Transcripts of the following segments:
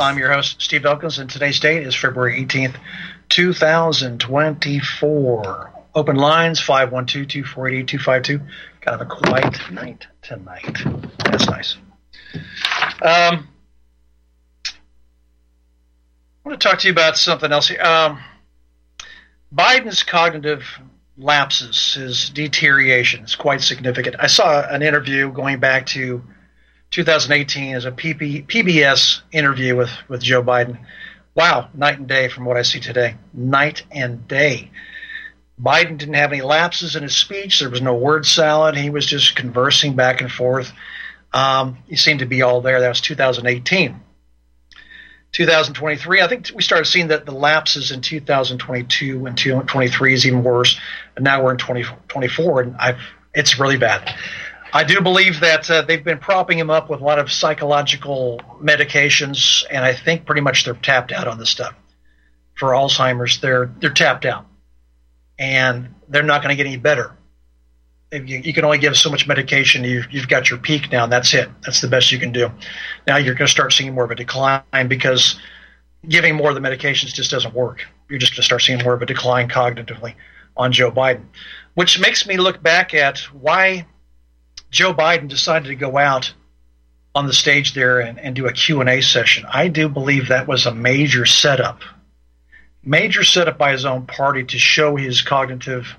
I'm your host, Steve Elkins, and today's date is February 18th, 2024. Open lines 512 248 252. Kind of a quiet night tonight. That's nice. Um, I want to talk to you about something else here. Um, Biden's cognitive lapses, his deterioration is quite significant. I saw an interview going back to 2018 is a PP, PBS interview with, with Joe Biden. Wow, night and day from what I see today. Night and day. Biden didn't have any lapses in his speech. There was no word salad. He was just conversing back and forth. Um, he seemed to be all there. That was 2018. 2023, I think we started seeing that the lapses in 2022 and 2023 is even worse. And now we're in 2024, and I've, it's really bad. I do believe that uh, they've been propping him up with a lot of psychological medications, and I think pretty much they're tapped out on this stuff. For Alzheimer's, they're they're tapped out, and they're not going to get any better. You, you, can only give so much medication. You've, you've got your peak now, and that's it. That's the best you can do. Now you're going to start seeing more of a decline because giving more of the medications just doesn't work. You're just going to start seeing more of a decline cognitively on Joe Biden, which makes me look back at why Joe Biden decided to go out on the stage there and, and do a Q&A session. I do believe that was a major setup, major setup by his own party to show his cognitive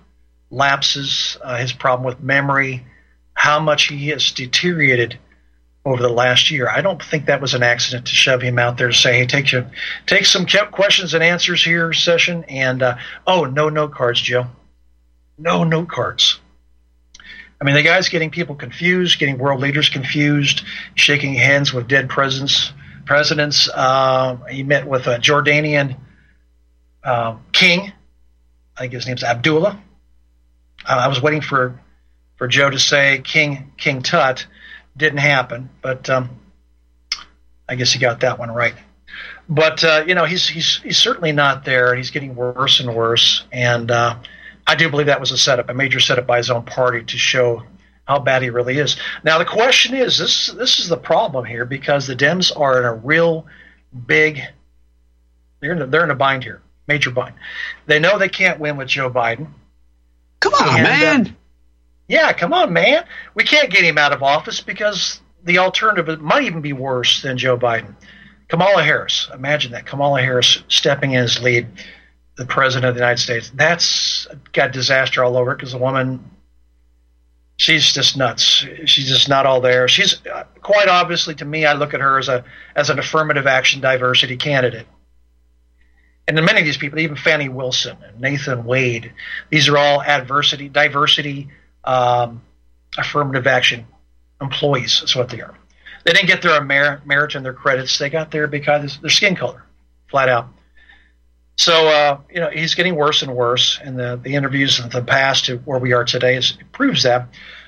lapses, uh, his problem with memory, how much he has deteriorated over the last year. I don't think that was an accident to shove him out there to say, "Hey, take take some questions and answers here session." And uh, oh, no note cards, Joe. No note cards. I mean, the guy's getting people confused, getting world leaders confused, shaking hands with dead presidents. Presidents. Uh, he met with a Jordanian uh, king. I think his name's Abdullah. Uh, I was waiting for for Joe to say King King Tut. Didn't happen, but um, I guess he got that one right. But uh, you know, he's he's he's certainly not there. He's getting worse and worse, and uh, I do believe that was a setup, a major setup by his own party to show how bad he really is. Now the question is, this this is the problem here because the Dems are in a real big they're in a, they're in a bind here, major bind. They know they can't win with Joe Biden. Come on, and, uh, man. Uh, yeah, come on, man. We can't get him out of office because the alternative might even be worse than Joe Biden. Kamala Harris. Imagine that. Kamala Harris stepping in his lead the president of the United States. That's got disaster all over because the woman, she's just nuts. She's just not all there. She's quite obviously to me. I look at her as a as an affirmative action diversity candidate. And many of these people, even Fannie Wilson and Nathan Wade, these are all adversity, diversity, um, affirmative action employees. That's what they are. They didn't get their merit and their credits. They got there because their skin color, flat out. So uh, you know he's getting worse and worse, and the the interviews of the past to where we are today is, proves that.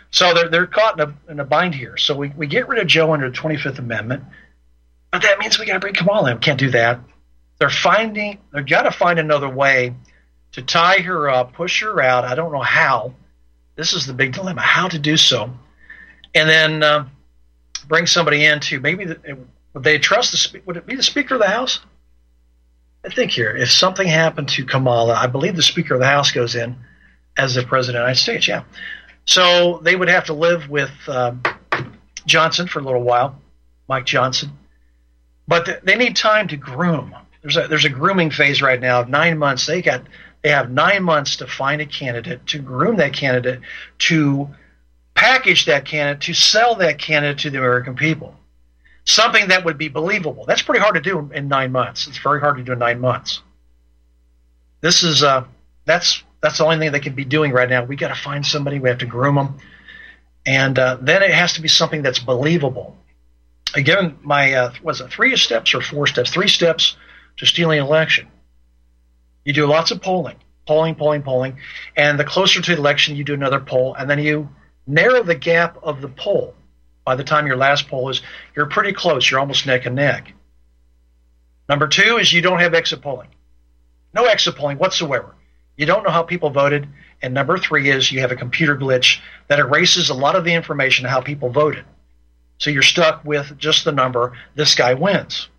So they're they're caught in a, in a bind here. So we, we get rid of Joe under the Twenty Fifth Amendment, but that means we got to bring Kamala in. Can't do that. They're finding they've got to find another way to tie her up, push her out. I don't know how. This is the big dilemma: how to do so, and then uh, bring somebody in to maybe the, would they trust the would it be the Speaker of the House? I think here, if something happened to Kamala, I believe the Speaker of the House goes in as the President of the United States. Yeah. So they would have to live with uh, Johnson for a little while, Mike Johnson. But th- they need time to groom. There's a there's a grooming phase right now of nine months. They got they have nine months to find a candidate, to groom that candidate, to package that candidate, to sell that candidate to the American people something that would be believable. That's pretty hard to do in nine months. It's very hard to do in nine months. This is uh, that's that's the only thing they can be doing right now. We got to find somebody. We have to groom them, and uh, then it has to be something that's believable. Again, my uh, was it three steps or four steps? Three steps to stealing an election. You do lots of polling, polling, polling, polling, and the closer to the election, you do another poll, and then you narrow the gap of the poll by the time your last poll is, you're pretty close. You're almost neck and neck. Number two is you don't have exit polling. No exit polling whatsoever. You don't know how people voted. And number three is you have a computer glitch that erases a lot of the information of how people voted. So you're stuck with just the number. This guy wins,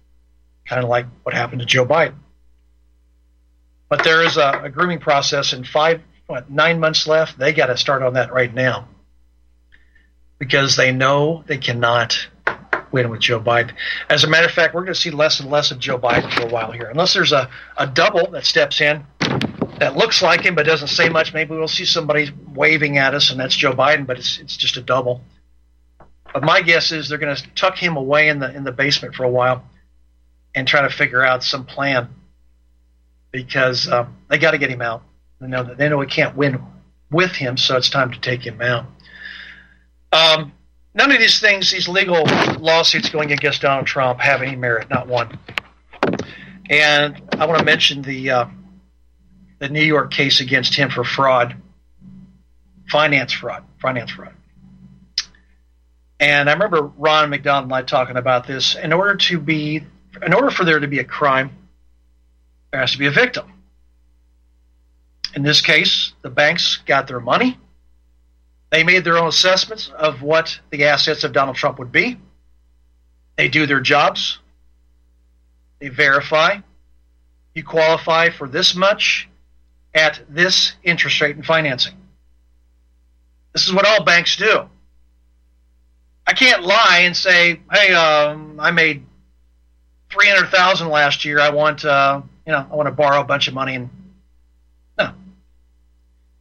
kind of like what happened to Joe Biden. But there is a, a grooming process in five, what, nine months left. They got to start on that right now because they know they cannot win with Joe Biden. As a matter of fact, we're going to see less and less of Joe Biden for a while here, unless there's a, a double that steps in that looks like him but doesn't say much. Maybe we'll see somebody waving at us, and that's Joe Biden, but it's it's just a double. But my guess is they're going to tuck him away in the in the basement for a while and try to figure out some plan because uh, they got to get him out. They know that they know we can't win with him, so it's time to take him out. Um, none of these things, these legal lawsuits going against Donald Trump, have any merit, not one. And I want to mention the uh, the New York case against him for fraud, finance fraud, finance fraud. And I remember Ron McDonald and I talking about this. In order to be, in order for there to be a crime, there has to be a victim. In this case, the banks got their money. They made their own assessments of what the assets of Donald Trump would be. They do their jobs. They verify. You qualify for this much at this interest rate and financing. This is what all banks do. I can't lie and say, "Hey, um, I made three hundred thousand last year. I want uh, you know, I want to borrow a bunch of money and.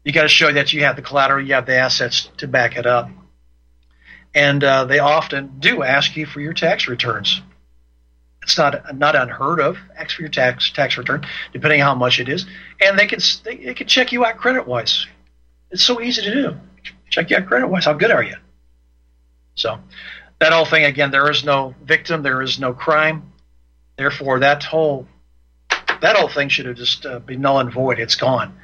You got to show that you have the collateral, you have the assets to back it up. And uh, they often do ask you for your tax returns. It's not not unheard of. Ask for your tax tax return, depending on how much it is, and they can they, they can check you out credit wise. It's so easy to do. Check you out credit wise. How good are you? So that whole thing again. There is no victim. There is no crime. Therefore, that whole that whole thing should have just uh, been null and void. It's gone.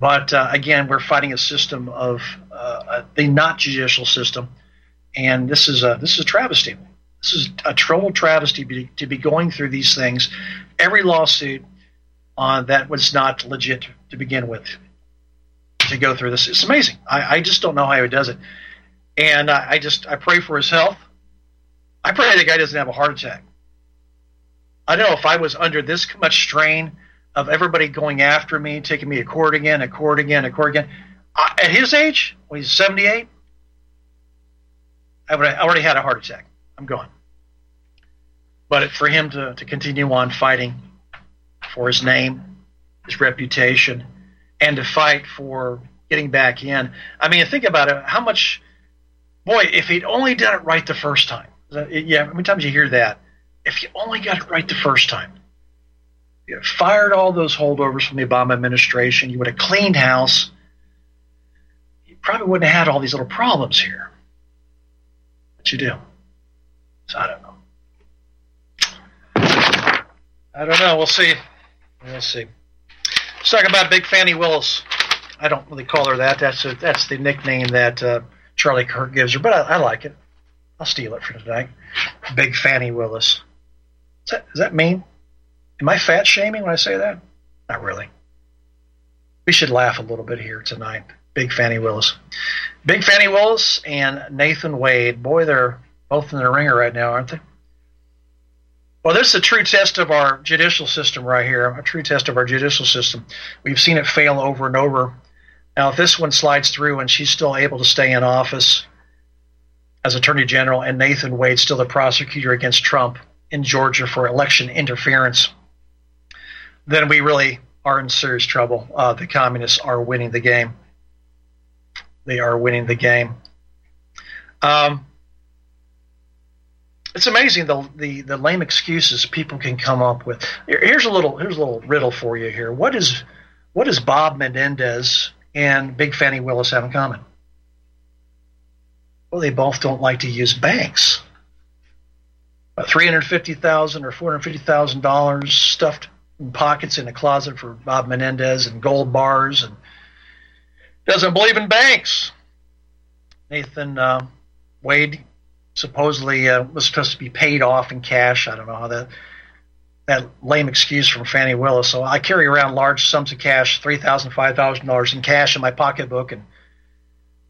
But uh, again, we're fighting a system of uh, the not judicial system, and this is a this is a travesty. This is a total travesty to be, to be going through these things. Every lawsuit on that was not legit to begin with. To go through this, it's amazing. I, I just don't know how he does it, and I, I just I pray for his health. I pray the guy doesn't have a heart attack. I don't know if I was under this much strain of everybody going after me, taking me a court again, a court again, a court again. I, at his age, when he's 78, I would have already had a heart attack. I'm gone. But for him to, to continue on fighting for his name, his reputation, and to fight for getting back in. I mean, think about it. How much, boy, if he'd only done it right the first time. Yeah, how many times you hear that? if you only got it right the first time, fired all those holdovers from the Obama administration, you would have cleaned house, you probably wouldn't have had all these little problems here. But you do. So I don't know. I don't know. We'll see. We'll see. Let's talk about Big Fannie Willis. I don't really call her that. That's a, that's the nickname that uh, Charlie Kirk gives her, but I, I like it. I'll steal it for tonight. Big Fannie Willis. That, does that mean? Am I fat shaming when I say that? Not really. We should laugh a little bit here tonight. Big Fannie Willis. Big Fannie Willis and Nathan Wade. Boy, they're both in the wringer right now, aren't they? Well, this is a true test of our judicial system right here, a true test of our judicial system. We've seen it fail over and over. Now, if this one slides through and she's still able to stay in office as Attorney General and Nathan Wade still the prosecutor against Trump, in Georgia for election interference, then we really are in serious trouble. Uh, the communists are winning the game. They are winning the game. Um, it's amazing the, the the lame excuses people can come up with. Here's a little here's a little riddle for you here. What is what does Bob Menendez and Big Fannie Willis have in common? Well, they both don't like to use banks three hundred fifty thousand or four hundred fifty thousand dollars stuffed pockets in a closet for Bob Menendez and gold bars and doesn't believe in banks. Nathan uh, Wade supposedly uh, was supposed to be paid off in cash. I don't know how that that lame excuse from Fannie Willis. So I carry around large sums of cash, three thousand, five thousand dollars in cash in my pocketbook, and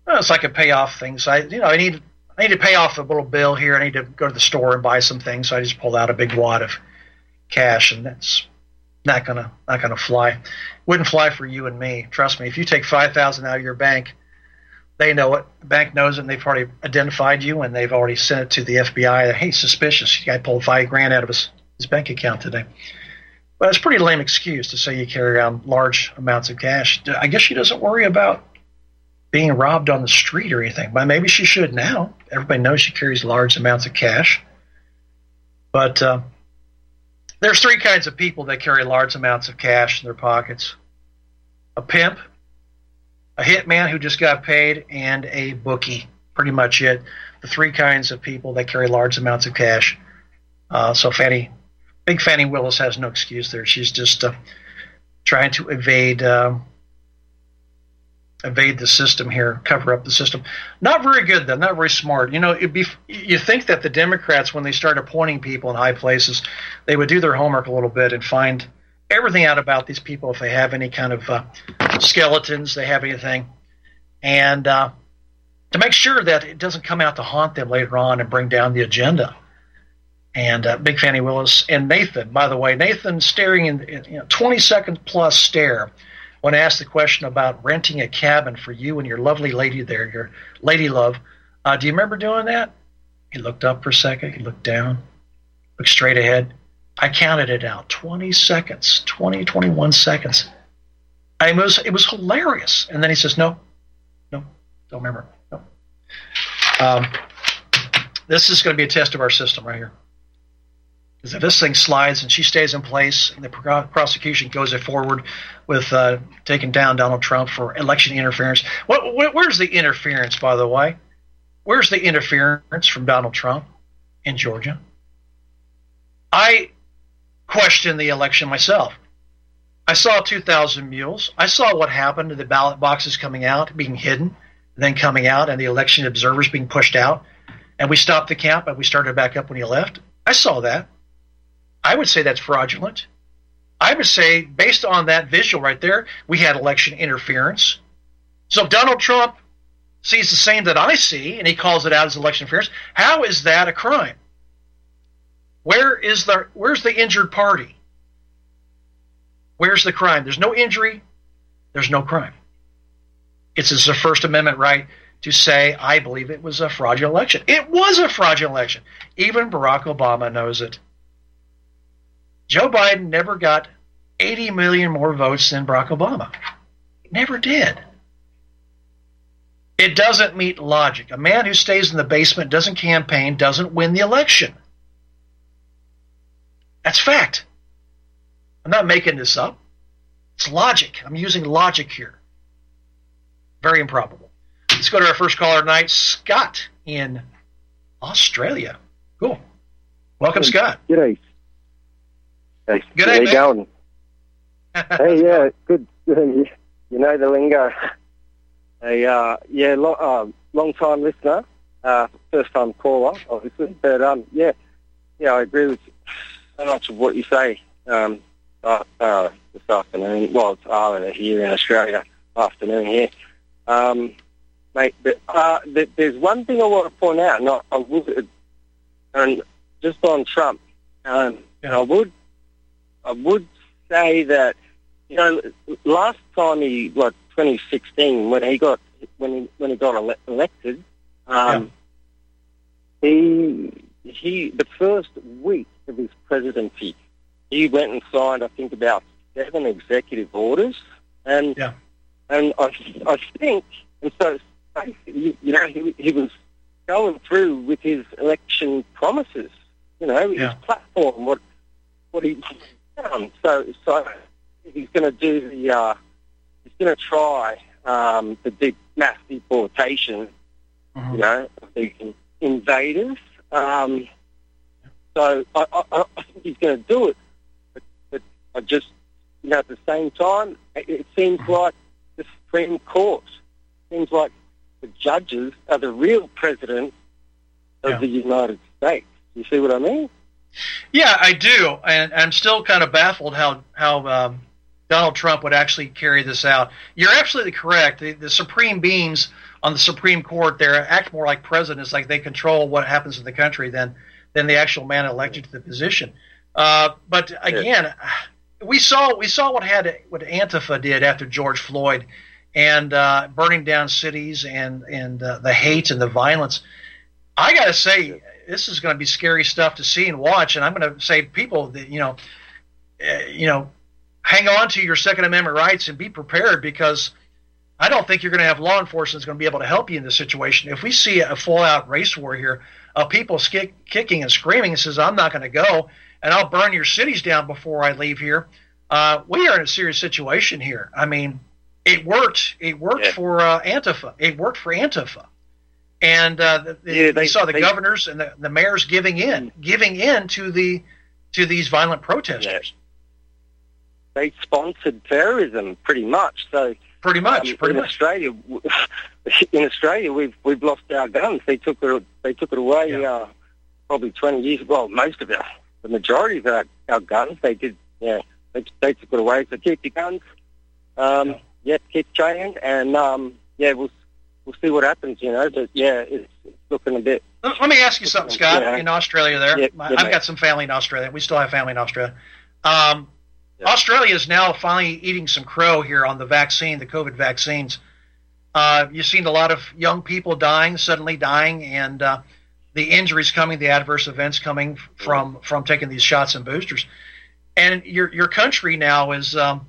well, so I could pay off things. I you know I need I need to pay off a little bill here. I need to go to the store and buy some things. So I just pulled out a big wad of cash, and that's not gonna not gonna fly. Wouldn't fly for you and me. Trust me. If you take five thousand out of your bank, they know it. The bank knows it, and they've already identified you, and they've already sent it to the FBI. Hey, suspicious. Guy pulled five grand out of his, his bank account today. But it's a pretty lame excuse to say you carry around large amounts of cash. I guess she doesn't worry about being robbed on the street or anything. But maybe she should now. Everybody knows she carries large amounts of cash. But uh, there's three kinds of people that carry large amounts of cash in their pockets a pimp, a hitman who just got paid, and a bookie. Pretty much it. The three kinds of people that carry large amounts of cash. Uh, so Fani, Big Fani Willis has no excuse there. She's just uh, trying to evade uh, evade the system here, cover up the system. Not very good, though. Not very smart. You know, be you think that the Democrats, when they start appointing people in high places, they would do their homework a little bit and find everything out about these people if they have any kind of uh, skeletons, they have anything, and uh, to make sure that it doesn't come out to haunt them later on and bring down the agenda. And uh, Big Fani Willis and Nathan, by the way, Nathan staring in, in you know, 20 second plus stare when I asked the question about renting a cabin for you and your lovely lady there, your lady love. Uh, do you remember doing that? He looked up for a second. He looked down, looked straight ahead. I counted it out 20 seconds, 20, 21 seconds. I was, it was hilarious. And then he says, No, no, don't remember. No. Um, this is going to be a test of our system right here. Because if this thing slides and she stays in place and the prosecution goes forward with uh, taking down Donald Trump for election interference, what, where's the interference, by the way? Where's the interference from Donald Trump in Georgia? I question the election myself. I saw 2,000 mules. I saw what happened to the ballot boxes coming out, being hidden, then coming out, and the election observers being pushed out. And we stopped the count, but we started back up when he left. I saw that. I would say that's fraudulent. I would say, based on that visual right there, we had election interference. So if Donald Trump sees the same that I see and he calls it out as election interference, how is that a crime? Where is the where's the injured party? Where's the crime? There's no injury, there's no crime. It's a First Amendment right to say, I believe it was a fraudulent election. It was a fraudulent election. Even Barack Obama knows it. Joe Biden never got 80 million more votes than Barack Obama. never did. It doesn't meet logic. A man who stays in the basement, doesn't campaign, doesn't win the election. That's fact. I'm not making this up. It's logic. I'm using logic here. Very improbable. Let's go to our first caller tonight, Scott in Australia. Cool. Welcome, Scott. G'day. Hey, good how you going? hey, yeah, good. you know the lingo. Hey, uh, yeah, lo- uh, long time listener, uh, first time caller, obviously. But um, yeah, yeah, I agree with so much of what you say um, uh, uh, this afternoon. Well, it's earlier here in Australia, afternoon here. Um, mate, but uh, there's one thing I want to point out, and I, I would, and just on Trump, um, and I would I would say that you know last time he like 2016 when he got when he when he got ele- elected, um, yeah. he he the first week of his presidency, he went and signed I think about seven executive orders, and yeah. and I I think and so you, you know he he was going through with his election promises, you know yeah. his platform, what what he um, so, so he's going to do the, uh, he's going to try um, the big mass deportation, mm-hmm. you know, of the invaders. Um, so I, I, I think he's going to do it, but, but I just, you know, at the same time, it, it seems mm-hmm. like the Supreme Court seems like the judges are the real president of yeah. the United States. You see what I mean? Yeah, I do, and I'm still kind of baffled how how um, Donald Trump would actually carry this out. You're absolutely correct. The, the supreme beings on the Supreme Court there act more like presidents, like they control what happens in the country than than the actual man elected to the position. Uh, but again, we saw we saw what had what Antifa did after George Floyd, and uh, burning down cities and and uh, the hate and the violence. I got to say, this is going to be scary stuff to see and watch. And I'm going to say, people that you know, uh, you know, hang on to your Second Amendment rights and be prepared because I don't think you're going to have law enforcement that's going to be able to help you in this situation. If we see a full out race war here of people sk- kicking and screaming and says, I'm not going to go and I'll burn your cities down before I leave here, uh, we are in a serious situation here. I mean, it worked. It worked yeah. for uh, Antifa. It worked for Antifa. And uh, the, yeah, they, saw the they, governors and the, the mayors giving in, giving in to the to these violent protesters. Yeah. They sponsored terrorism pretty much. So Pretty much. Um, pretty in much. Australia, in Australia, we've we've lost our guns. They took it. They took it away. Yeah. Uh, probably twenty years. Well, most of our, the majority of our, our guns, they did. Yeah, they, they took it away. So keep your guns. Um, yeah. yeah, keep training, and um, yeah, we'll we'll see what happens. You know, but yeah, it's, it's looking a bit. Let me ask you something, Scott. Yeah. In Australia, there, yeah, I've mate. got some family in Australia. We still have family in Australia. Um, yeah. Australia is now finally eating some crow here on the vaccine, the COVID vaccines. Uh, you've seen a lot of young people dying, suddenly dying, and uh, the injuries coming, the adverse events coming from from taking these shots and boosters. And your your country now is um,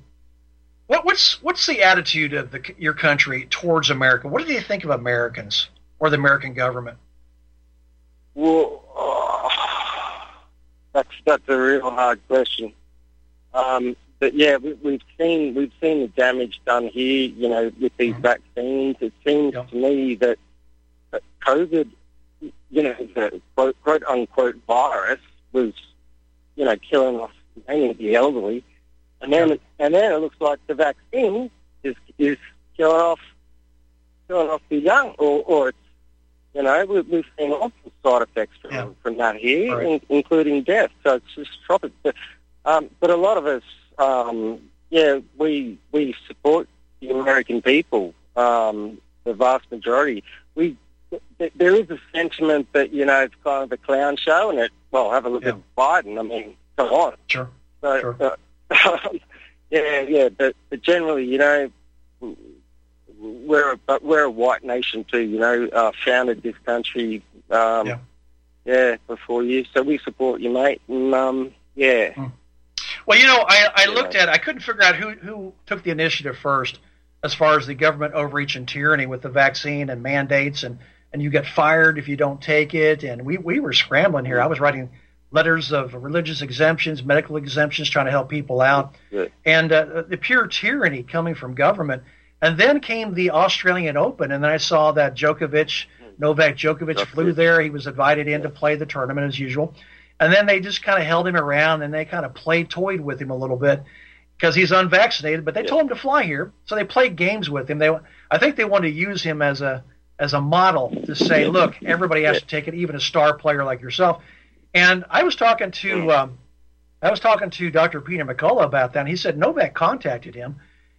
what, what's what's the attitude of the, your country towards America? What do you think of Americans or the American government? Well, uh, that's that's a real hard question. Um, but yeah, we, we've seen we've seen the damage done here. You know, with these mm-hmm. vaccines, it seems to me that, that COVID, you know, the quote, quote unquote virus was, you know, killing off mainly the elderly, and then and then it looks like the vaccine is is killing off killing off the young, or or it's you know, we, we've seen lots of side effects from, yeah. from that here, right. in, including death. So it's just tropic. Um, but a lot of us, um, yeah, we we support the American people. Um, the vast majority. We th- there is a sentiment that you know it's kind of a clown show, and it. Well, have a look yeah. at Biden. I mean, come on. Sure. So, sure. Uh, yeah, yeah, but, but generally, you know, we're a, but we're a white nation too. You know, uh, founded this country. Um, yeah. Yeah, before you, so we support you, mate. And, um, yeah. Mm. Well, you know, I, I looked at, I couldn't figure out who, who took the initiative first as far as the government overreach and tyranny with the vaccine and mandates and, and you get fired if you don't take it. And we, we were scrambling here. I was writing letters of religious exemptions, medical exemptions, trying to help people out. Good. And uh, the pure tyranny coming from government. And then came the Australian Open, and then I saw that Djokovic, Novak Djokovic, flew there. He was invited in to play the tournament as usual. And then they just kind of held him around and they kind of play toyed with him a little bit because he's unvaccinated. But they yeah. told him to fly here, so they played games with him. They, I think, they wanted to use him as a as a model to say, look, everybody has to take it, even a star player like yourself. And I was talking to um, I was talking to Dr. Peter McCullough about that, and he said Novak contacted him,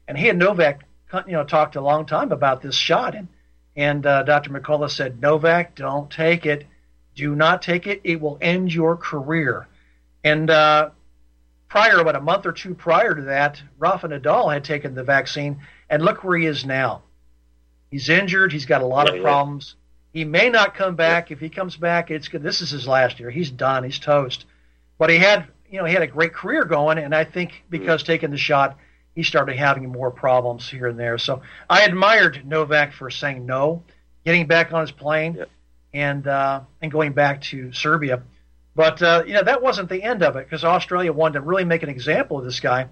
and he and Novak, you know, talked a long time about this shot, and and uh, Dr. McCullough said, Novak, don't take it. Do not take it. It will end your career. And uh, prior, about a month or two prior to that, Rafa Nadal had taken the vaccine, and look where he is now. He's injured. He's got a lot yeah, of problems. He may not come back. If he comes back, it's good. This is his last year. He's done. He's toast. But he had, you know, he had a great career going, and I think mm. because taking the shot, he started having more problems here and there. So I admired Novak for saying no, getting back on his plane and uh, and going back to Serbia. But uh, you know that wasn't the end of it because Australia wanted to really make an example of this guy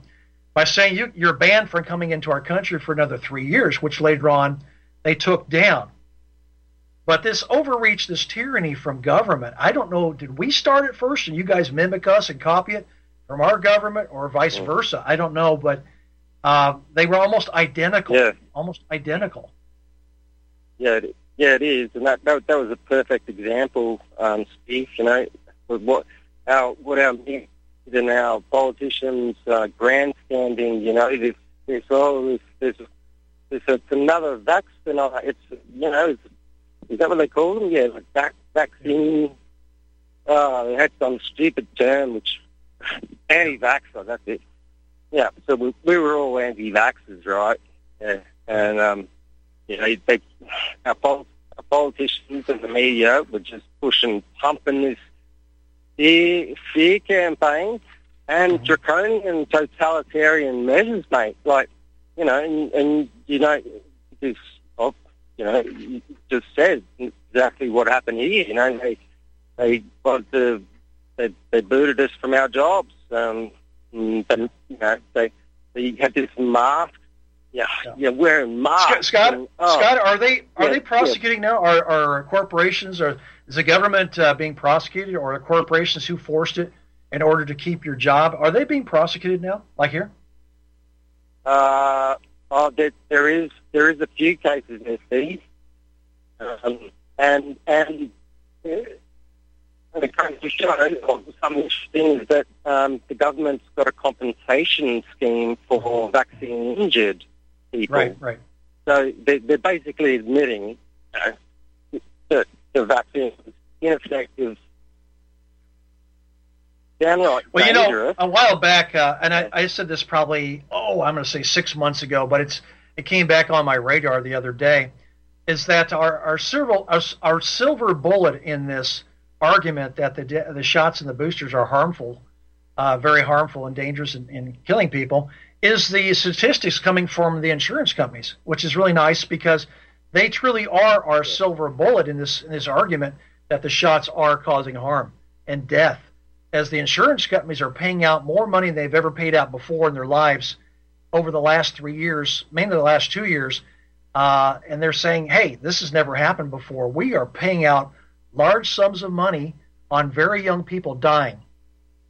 by saying you, you're banned from coming into our country for another three years, which later on they took down. But this overreach, this tyranny from government, I don't know, did we start it first and you guys mimic us and copy it from our government or vice versa? I don't know, but uh, they were almost identical. Yeah. Almost identical. Yeah, yeah, it is, and that that, that was a perfect example, um, Steve. You know, with what our what our in our politicians uh, grandstanding. You know, there's, there's oh, there's, there's it's another vaccine. It's you know, it's, is that what they call them? Yeah, like vac- vaccine. Uh, they had some stupid term which anti-vaxxer. That's it. Yeah, so we, we were all anti-vaxxers, right? Yeah, and um, you know, they, our, pol- our politicians and the media were just pushing, pumping this fear, fear campaign and mm-hmm. draconian totalitarian measures, mate. Like, you know, and, and you know, this, oh, you know, you just said exactly what happened here. You know, they they wanted to, they they booted us from our jobs. Um, but you know, they they had this mask yeah, yeah, wearing masks. Scott, and, oh, Scott, are they are yeah, they prosecuting yeah. now? Are, are corporations or is the government uh, being prosecuted, or are corporations who forced it in order to keep your job? Are they being prosecuted now, like here? Uh, oh, there, there is there is a few cases there, Steve, um, and and. Uh, the current show, some is that um, the government's got a compensation scheme for vaccine injured people. Right, right. So they, they're basically admitting you know, that the vaccine is ineffective, downright well, dangerous. you know, a while back, uh, and I, I said this probably, oh, I'm going to say six months ago, but it's it came back on my radar the other day, is that our our silver our, our silver bullet in this argument that the the shots and the boosters are harmful, uh, very harmful and dangerous in, in killing people, is the statistics coming from the insurance companies, which is really nice because they truly are our silver bullet in this in this argument that the shots are causing harm and death, as the insurance companies are paying out more money than they've ever paid out before in their lives over the last three years, mainly the last two years, uh, and they're saying, "Hey, this has never happened before. We are paying out large sums of money on very young people dying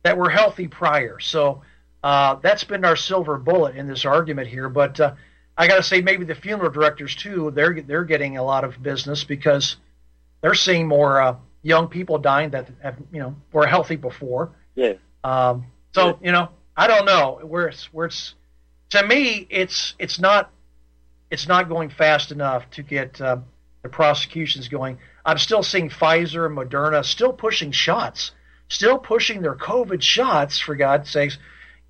that were healthy prior." So uh, that's been our silver bullet in this argument here. But uh, I got to say, maybe the funeral directors too. They're they're getting a lot of business because they're seeing more uh, young people dying that have you know were healthy before. Yeah. Um, so yeah. you know, I don't know where it's where it's. To me, it's it's not it's not going fast enough to get uh, the prosecutions going. I'm still seeing Pfizer and Moderna still pushing shots, still pushing their COVID shots for God's sakes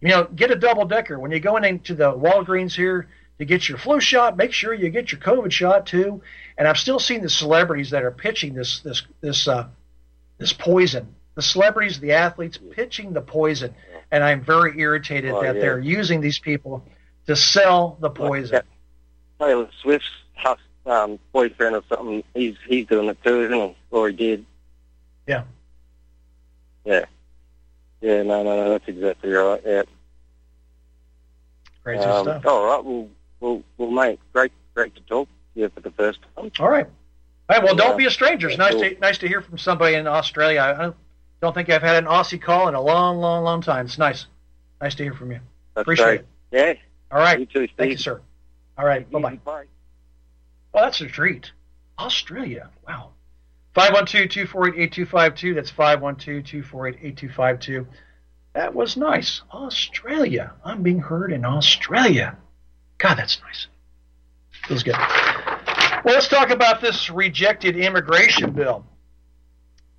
you know, get a double decker. When you go into the Walgreens here to get your flu shot, make sure you get your COVID shot too. And I'm still seeing the celebrities that are pitching this this this uh, this poison. The celebrities, the athletes pitching the poison, and I'm very irritated oh, that yeah. they're using these people to sell the poison. Taylor Swift's um, boyfriend or something, he's he's doing it too, isn't he? Or he did. Yeah. Yeah. Yeah, no, no, no, that's exactly right. Yeah. Great um, stuff. All right, well, well, well, mate, great, great to talk to you for the first time. All right. All right. Well, don't be a stranger. It's nice cool. to nice to hear from somebody in Australia. I don't think I've had an Aussie call in a long, long, long time. It's nice. Nice to hear from you. That's Appreciate great. it. Yeah. All right. You too. Thank you, sir. All right. Bye bye. Bye. Well, that's a treat. Australia. Wow. 512-248-8252. That's 512-248-8252. That was nice. Australia. I'm being heard in Australia. God, that's nice. Feels good. Well, let's talk about this rejected immigration bill.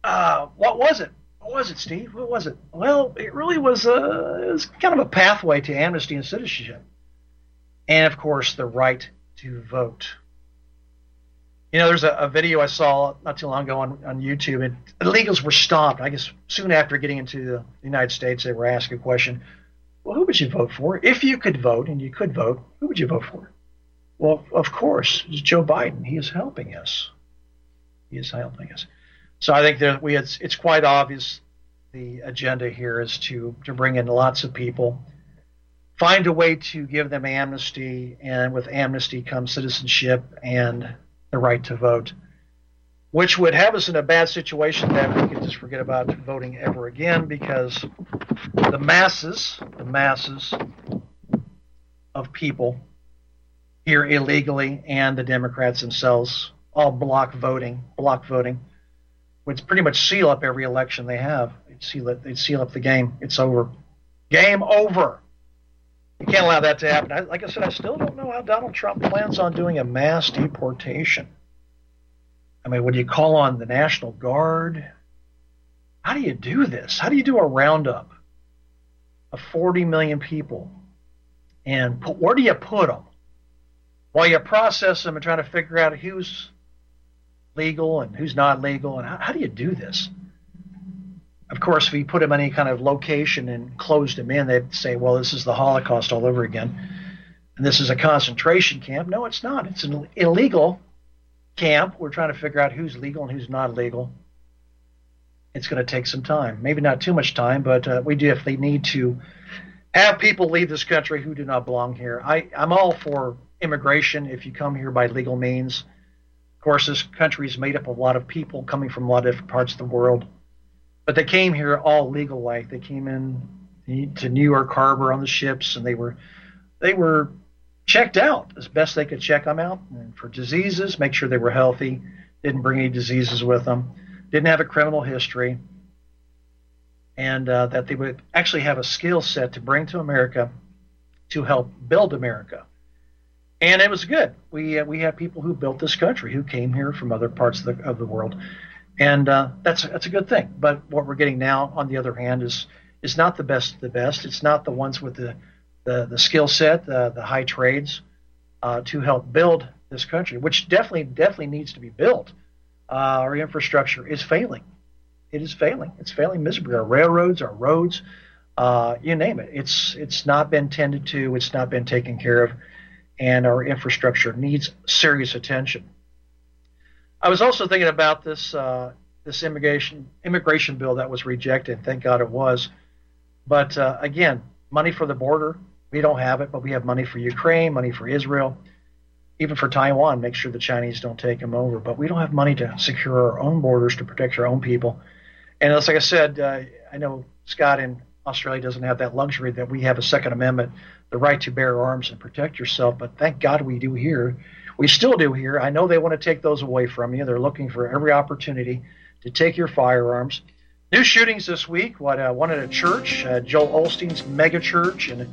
Uh, what was it? What was it, Steve? What was it? Well, it really was, a, uh, it was kind of a pathway to amnesty and citizenship. And, of course, the right to vote. You know, there's a, a, video I saw not too long ago on, on YouTube, and illegals were stopped. I guess soon after getting into the United States, they were asked a question Well, who would you vote for? If you could vote, and you could vote, who would you vote for? Well, of course, it's Joe Biden. He is helping us. He is helping us. So I think that we it's, it's quite obvious the agenda here is to, to bring in lots of people, find a way to give them amnesty, and with amnesty comes citizenship and the right to vote, which would have us in a bad situation that we could just forget about voting ever again because the masses, the masses of people here illegally and the Democrats themselves all block voting, block voting, which pretty much seal up every election they have. They'd seal it. They'd seal up the game. It's over. Game over. You can't allow that to happen. I, like I said, I still don't know how Donald Trump plans on doing a mass deportation. I mean, would you call on the National Guard? How do you do this? How do you do a roundup of 40 million people? And put, where do you put them? While you process them and try to figure out who's legal and who's not legal, and how, how do you do this? Of course, if you put them in any kind of location and closed them in, they'd say, well, this is the Holocaust all over again. And this is a concentration camp. No, it's not. It's an illegal camp. We're trying to figure out who's legal and who's not legal. It's going to take some time. Maybe not too much time, but uh, we definitely need to have people leave this country who do not belong here. I, I'm all for immigration if you come here by legal means. Course, this country is made up of a lot of people coming from a lot of different parts of the world, but they came here all legal like. They came in to New York Harbor on the ships, and they were they were checked out as best they could check them out and for diseases, make sure they were healthy, didn't bring any diseases with them, didn't have a criminal history, and uh, that they would actually have a skill set to bring to America to help build America. And it was good. We uh, we had people who built this country who came here from other parts of the of the world, and uh, that's that's a good thing. But what we're getting now, on the other hand, is is not the best of the best. It's not the ones with the the, the skill set, the, the high trades, uh, to help build this country, which definitely definitely needs to be built. Uh, our infrastructure is failing. It is failing. It's failing miserably. Our railroads, our roads, uh, you name it. It's it's not been tended to. It's not been taken care of, and our infrastructure needs serious attention. I was also thinking about this uh, this immigration immigration bill that was rejected. Thank God it was. But uh, again, money for the border, we don't have it, but we have money for Ukraine, money for Israel, even for Taiwan. Make sure the Chinese don't take them over. But we don't have money to secure our own borders to protect our own people. And as like I said, uh, I know Scott in Australia doesn't have that luxury that we have a Second Amendment, the right to bear arms and protect yourself. But thank God we do here. We still do here. I know they want to take those away from you. They're looking for every opportunity to take your firearms. New shootings this week. What uh, one at a church, uh, Joel Osteen's mega church, and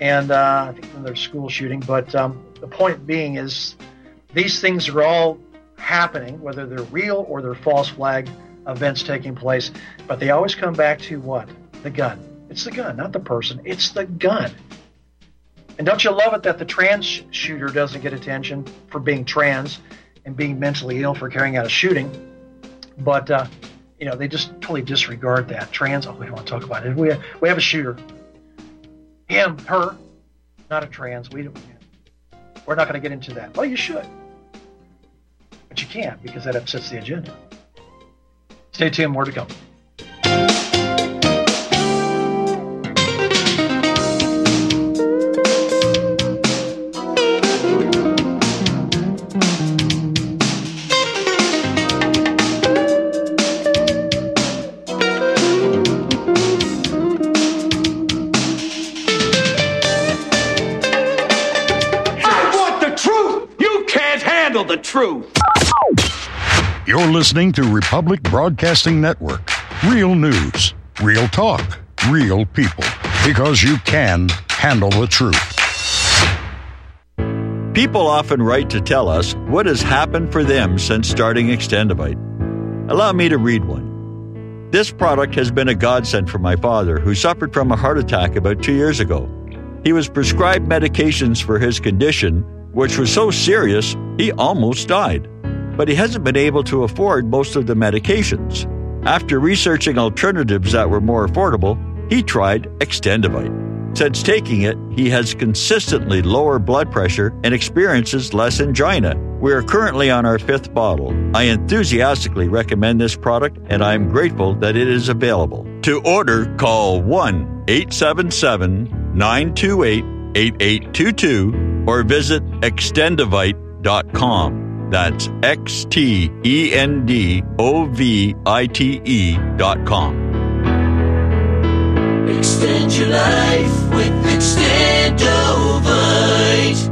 and uh, I think another school shooting. But um, the point being is these things are all happening, whether they're real or they're false flag events taking place. But they always come back to what? The gun. It's the gun, not the person. It's the gun. And don't you love it that the trans shooter doesn't get attention for being trans and being mentally ill for carrying out a shooting? But, uh, you know, they just totally disregard that. Trans, oh, we don't want to talk about it. We have, we have a shooter him, her, not a trans. We don't, we're not going to get into that. Well, you should. But you can't because that upsets the agenda. Stay tuned, more to come. Truth. You're listening to Republic Broadcasting Network. Real news, real talk, real people. Because you can handle the truth. People often write to tell us what has happened for them since starting Extendivite. Allow me to read one. This product has been a godsend for my father, who suffered from a heart attack about two years ago. He was prescribed medications for his condition which was so serious he almost died. But he hasn't been able to afford most of the medications. After researching alternatives that were more affordable, he tried Extendovite. Since taking it, he has consistently lower blood pressure and experiences less angina. We are currently on our fifth bottle. I enthusiastically recommend this product and I am grateful that it is available. To order, call 1 877 928 8822 or visit extendovite.com. That's X T E N D O V I T E dot com. Extend your life with Extendovite.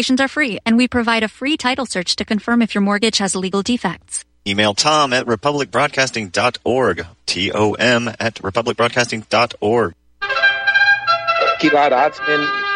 Consultations are free, and we provide a free title search to confirm if your mortgage has legal defects. Email tom at republicbroadcasting.org. T O M at republicbroadcasting.org. Gilad Atzmon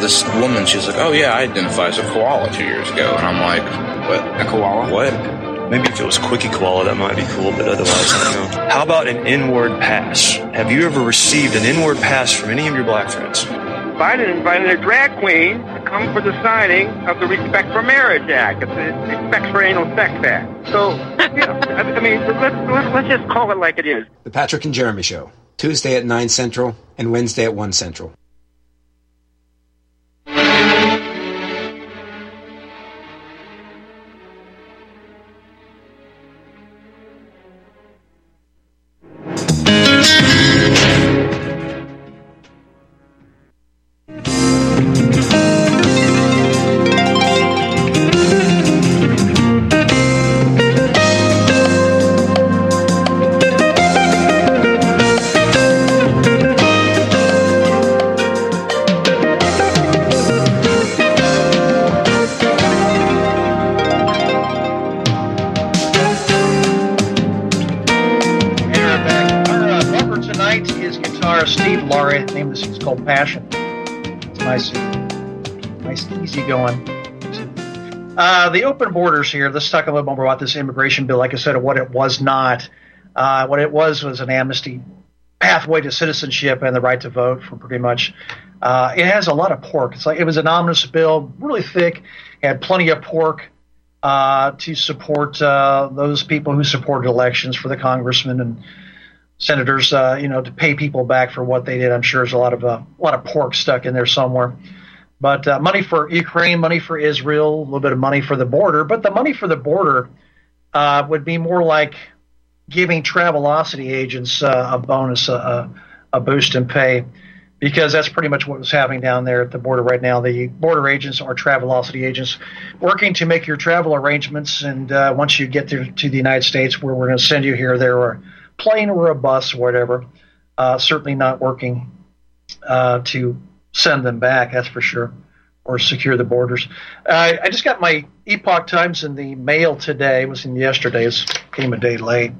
This woman, she's like, oh yeah, I identify as a koala two years ago. And I'm like, what? A koala? What? Maybe if it was Quickie Koala, that might be cool, but otherwise, I don't know. How about an inward pass? Have you ever received an inward pass from any of your black friends? Biden invited a drag queen to come for the signing of the Respect for Marriage Act, It's the Respect for Anal Sex Act. So, you know, I mean, let's, let's just call it like it is. The Patrick and Jeremy Show, Tuesday at 9 Central and Wednesday at 1 Central. Uh, the open borders here. Let's talk a little bit more about this immigration bill. Like I said, what it was not. Uh, what it was was an amnesty pathway to citizenship and the right to vote for pretty much. Uh, it has a lot of pork. It's like it was an omnibus bill, really thick, had plenty of pork uh, to support uh, those people who supported elections for the congressmen and senators. Uh, you know, to pay people back for what they did. I'm sure there's a lot of a lot of pork stuck in there somewhere. But uh, money for Ukraine, money for Israel, a little bit of money for the border. But the money for the border uh, would be more like giving Travelocity agents uh, a bonus, a, a boost in pay, because that's pretty much what was happening down there at the border right now. The border agents are Travelocity agents working to make your travel arrangements. And uh, once you get to, to the United States, where we're going to send you here, there, or a plane or a bus or whatever, uh, certainly not working uh, to send them back, that's for sure, or secure the borders. Uh, I just got my Epoch Times in the mail today. It was in yesterday. It came a day late.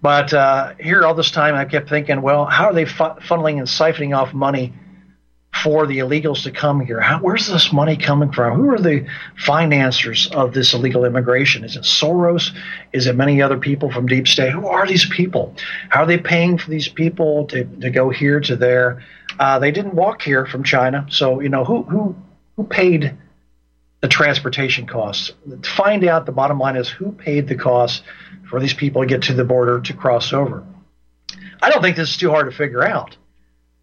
But uh, here all this time, I kept thinking, well, how are they fu- funneling and siphoning off money for the illegals to come here? How, where's this money coming from? Who are the financiers of this illegal immigration? Is it Soros? Is it many other people from deep state? Who are these people? How are they paying for these people to, to go here to there? Uh, they didn't walk here from China, so you know who who who paid the transportation costs. To find out, the bottom line is who paid the costs for these people to get to the border to cross over. I don't think this is too hard to figure out.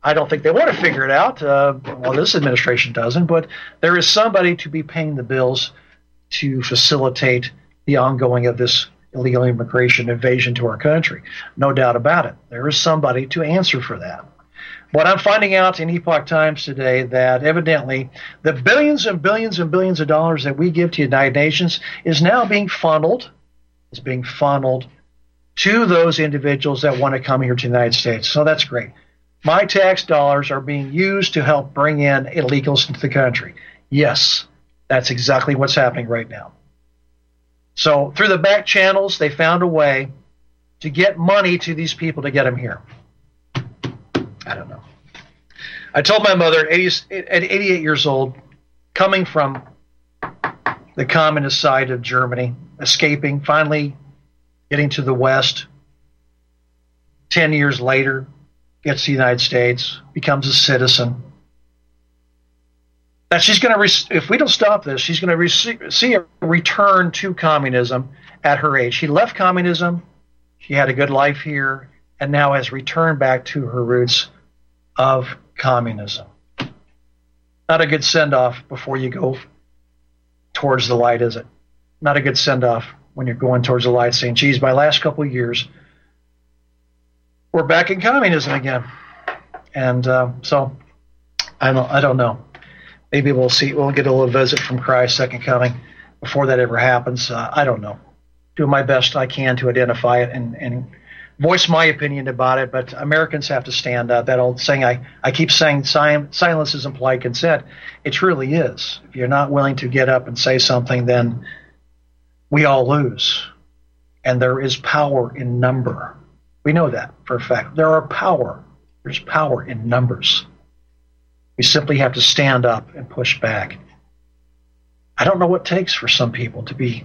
I don't think they want to figure it out. Uh, well, this administration doesn't, but there is somebody to be paying the bills to facilitate the ongoing of this illegal immigration invasion to our country. No doubt about it. There is somebody to answer for that. But I'm finding out in Epoch Times today that evidently the billions and billions and billions of dollars that we give to the United Nations is now being funneled, is being funneled to those individuals that want to come here to the United States. So that's great. My tax dollars are being used to help bring in illegals into the country. Yes, that's exactly what's happening right now. So, through the back channels, they found a way to get money to these people to get them here. I don't know. I told my mother at 88 years old, coming from the communist side of Germany, escaping, finally getting to the West. 10 years later, gets to the United States, becomes a citizen. That she's going to, if we don't stop this, she's going to see a return to communism at her age. She left communism, she had a good life here, and now has returned back to her roots of communism. Not a good send off before you go towards the light, is it? Not a good send off when you're going towards the light, saying, geez, my last couple of years, we're back in communism again. And uh, so I don't, I don't know. Maybe we'll see. We'll get a little visit from Christ, second coming, before that ever happens. Uh, I don't know. Do my best I can to identify it and, and voice my opinion about it, but Americans have to stand up. That old saying I, I keep saying silence is implied consent. It truly is. If you're not willing to get up and say something, then we all lose. And there is power in number. We know that for a fact. There are power. There's power in numbers. We simply have to stand up and push back. I don't know what takes for some people to be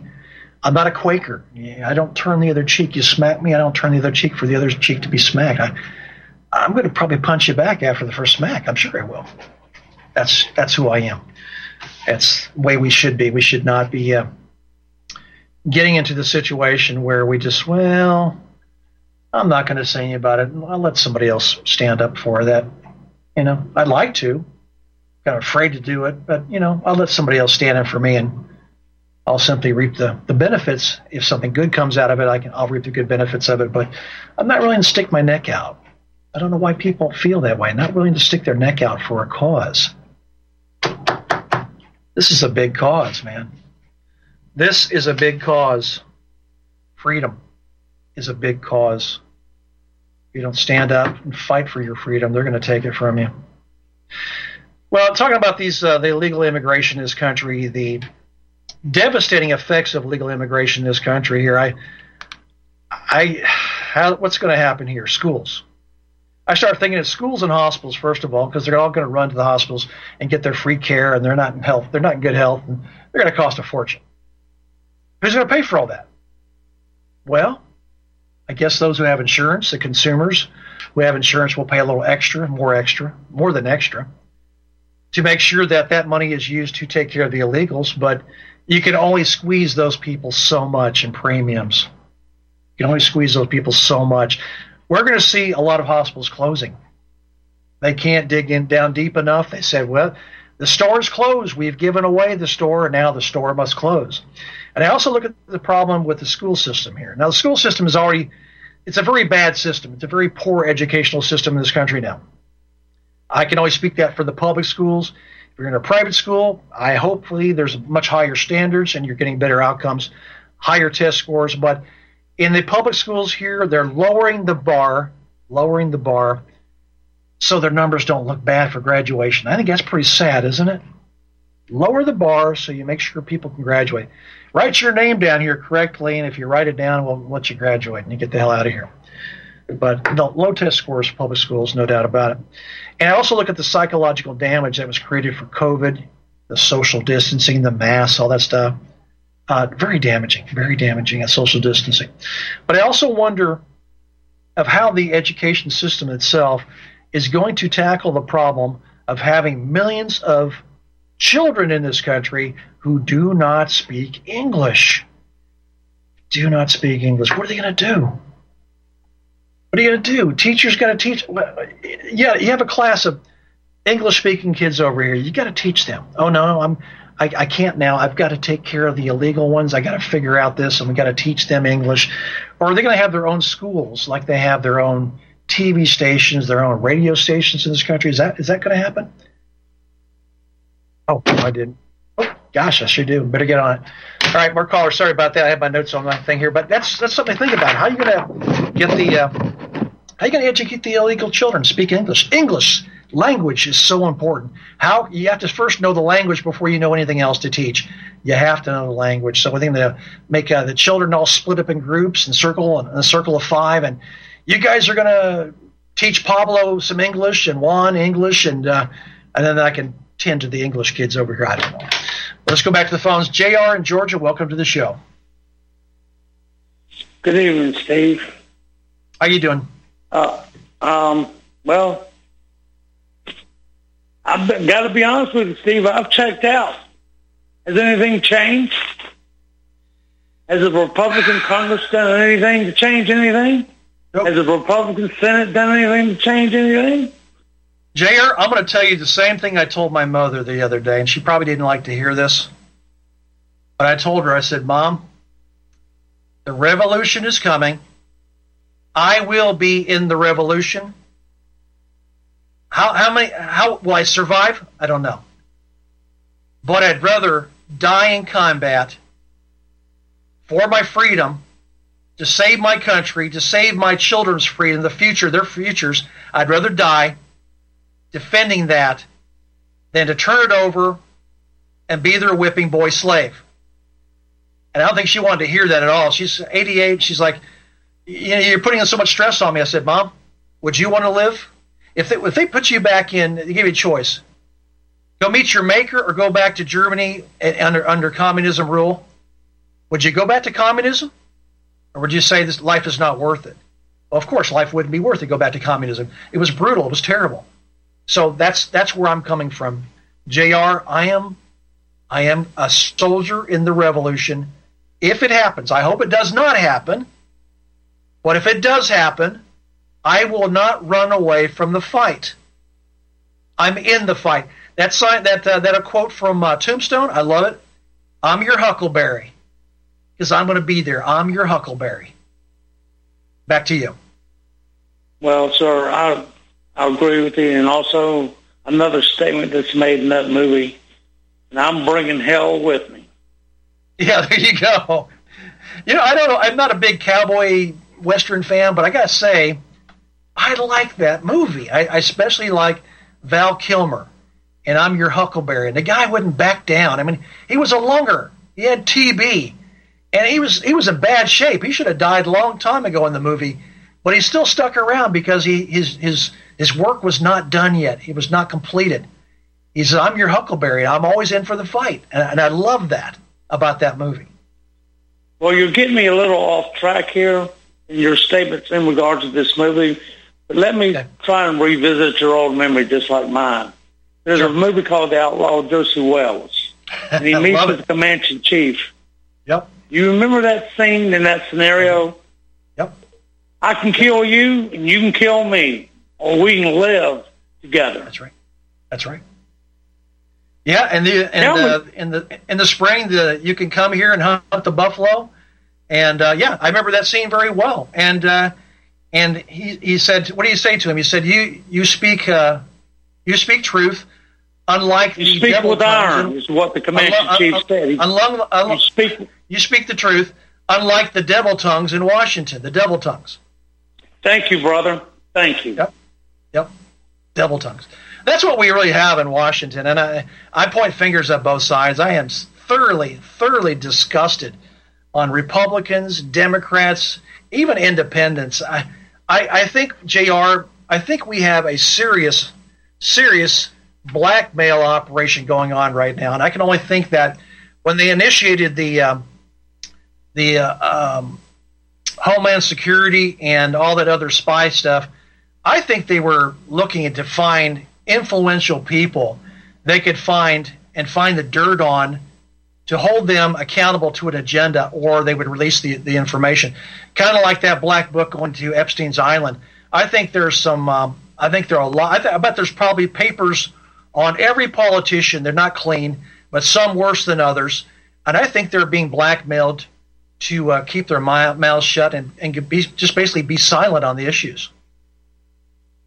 I'm not a Quaker. I don't turn the other cheek. You smack me, I don't turn the other cheek for the other cheek to be smacked. I, I'm going to probably punch you back after the first smack. I'm sure I will. That's that's who I am. That's the way we should be. We should not be uh, getting into the situation where we just well, I'm not going to say anything about it. I'll let somebody else stand up for that. You know, I'd like to. Kind of afraid to do it, but you know, I'll let somebody else stand in for me and I'll simply reap the, the benefits. If something good comes out of it, I can I'll reap the good benefits of it. But I'm not willing to stick my neck out. I don't know why people feel that way. Not willing to stick their neck out for a cause. This is a big cause, man. This is a big cause. Freedom is a big cause. If you don't stand up and fight for your freedom, they're going to take it from you. Well, talking about these, uh, the illegal immigration in this country, the devastating effects of legal immigration in this country here. I, I, how, what's going to happen here? Schools. I start thinking of schools and hospitals first of all, because they're all going to run to the hospitals and get their free care, and they're not in health. They're not in good health, and they're going to cost a fortune. Who's going to pay for all that? Well, I guess those who have insurance, the consumers who have insurance, will pay a little extra, more extra, more than extra, to make sure that that money is used to take care of the illegals. But you can only squeeze those people so much in premiums. You can only squeeze those people so much. We're going to see a lot of hospitals closing. They can't dig in down deep enough. They said, well, the store's closed. We've given away the store, and now the store must close. And I also look at the problem with the school system here. Now, the school system is already, it's a very bad system. It's a very poor educational system in this country now. I can only speak that for the public schools. If you're in a private school, I hopefully there's much higher standards and you're getting better outcomes, higher test scores. But in the public schools here, they're lowering the bar, lowering the bar, so their numbers don't look bad for graduation. I think that's pretty sad, isn't it? Lower the bar so you make sure people can graduate. Write your name down here correctly, and if you write it down, we'll let you graduate and you get the hell out of here. But the low test scores for public schools, no doubt about it. And I also look at the psychological damage that was created for COVID, the social distancing, the masks, all that stuff. Uh, very damaging, very damaging at social distancing. But I also wonder of how the education system itself is going to tackle the problem of having millions of children in this country who do not speak English. Do not speak English. What are they going to do? What are you going to do? Teachers got to teach. Yeah, you have a class of English speaking kids over here. You got to teach them. Oh no, I'm I, I can't now. I've got to take care of the illegal ones. I got to figure out this, and we got to teach them English. Or are they going to have their own schools, like they have their own TV stations, their own radio stations in this country? Is that is that going to happen? Oh, I didn't. Oh, gosh, I sure do. Better get on it. All right, more callers. Sorry about that. I have my notes on my thing here, but that's that's something to think about. How are you going to get the uh, How are you going to educate the illegal children speak English? English language is so important. How you have to first know the language before you know anything else to teach. You have to know the language. So we're going to make uh, the children all split up in groups and circle in a circle of five, and you guys are going to teach Pablo some English and Juan English, and uh, and then I can tend to the English kids over here. I don't know. Let's go back to the phones. Jr. in Georgia, welcome to the show. Good evening, Steve. How you doing? Uh, um, well, I've got to be honest with you, Steve. I've checked out. Has anything changed? Has the Republican Congress done anything to change anything? Nope. Has the Republican Senate done anything to change anything? Jr., I'm going to tell you the same thing I told my mother the other day, and she probably didn't like to hear this. But I told her, I said, Mom, the revolution is coming. I will be in the revolution. How, how many, how will I survive? I don't know. But I'd rather die in combat for my freedom, to save my country, to save my children's freedom, the future, their futures. I'd rather die defending that than to turn it over and be their whipping boy slave. And I don't think she wanted to hear that at all. She's 88. She's like, you know, you're putting so much stress on me. I said, Mom, would you want to live? If they, if they put you back in, they give you a choice. Go meet your maker or go back to Germany under, under communism rule. Would you go back to communism? Or would you say this life is not worth it? Well, of course, life wouldn't be worth it. Go back to communism. It was brutal. It was terrible. So that's that's where I'm coming from. Jr. I am I am a soldier in the revolution. If it happens, I hope it does not happen. But if it does happen, I will not run away from the fight. I'm in the fight. That sign, that uh, that a quote from uh, Tombstone. I love it. I'm your Huckleberry because I'm going to be there. I'm your Huckleberry. Back to you. Well, sir, I I agree with you. And also another statement that's made in that movie, and I'm bringing hell with me. Yeah, there you go. You know, I don't know. I'm not a big cowboy western fan, but I got to say, I like that movie. I, I especially like Val Kilmer, and I'm your Huckleberry. And the guy wouldn't back down. I mean, he was a lunger. He had TB, and he was he was in bad shape. He should have died a long time ago in the movie, but he still stuck around because he his his his work was not done yet. It was not completed. He said, I'm your Huckleberry. I'm always in for the fight. And, and I love that about that movie. Well, you're getting me a little off track here your statements in regards to this movie. But let me okay. try and revisit your old memory just like mine. There's sure. a movie called The Outlaw Josey Wales, And he meets with the Comanche chief. Yep. You remember that scene in that scenario? Yep. I can kill you and you can kill me or we can live together. That's right. That's right. Yeah, and the and the in the in the spring, the you can come here and hunt the buffalo, and uh, yeah, I remember that scene very well. And uh, and he he said, what do you say to him? He said, you you speak uh, you speak truth, unlike you speak with iron. Is what the Comanche unlo- chief said. He, unlo- unlo- you speak you speak the truth, unlike the devil tongues in Washington. The devil tongues. Thank you, brother. Thank you. Yep. Yep. Devil tongues. That's what we really have in Washington. And I, I point fingers at both sides. I am thoroughly, thoroughly disgusted on Republicans, Democrats, even independents. I, I, I think, JR, I think we have a serious, serious blackmail operation going on right now. And I can only think that when they initiated the, um, the uh, um, Homeland Security and all that other spy stuff, I think they were looking to find influential people they could find and find the dirt on to hold them accountable to an agenda or they would release the, the information. Kind of like that black book going to Epstein's Island. I think there's some, um, I think there are a lot, I, th- I bet there's probably papers on every politician. They're not clean, but some worse than others. And I think they're being blackmailed to uh, keep their mouths shut and, and be, just basically be silent on the issues.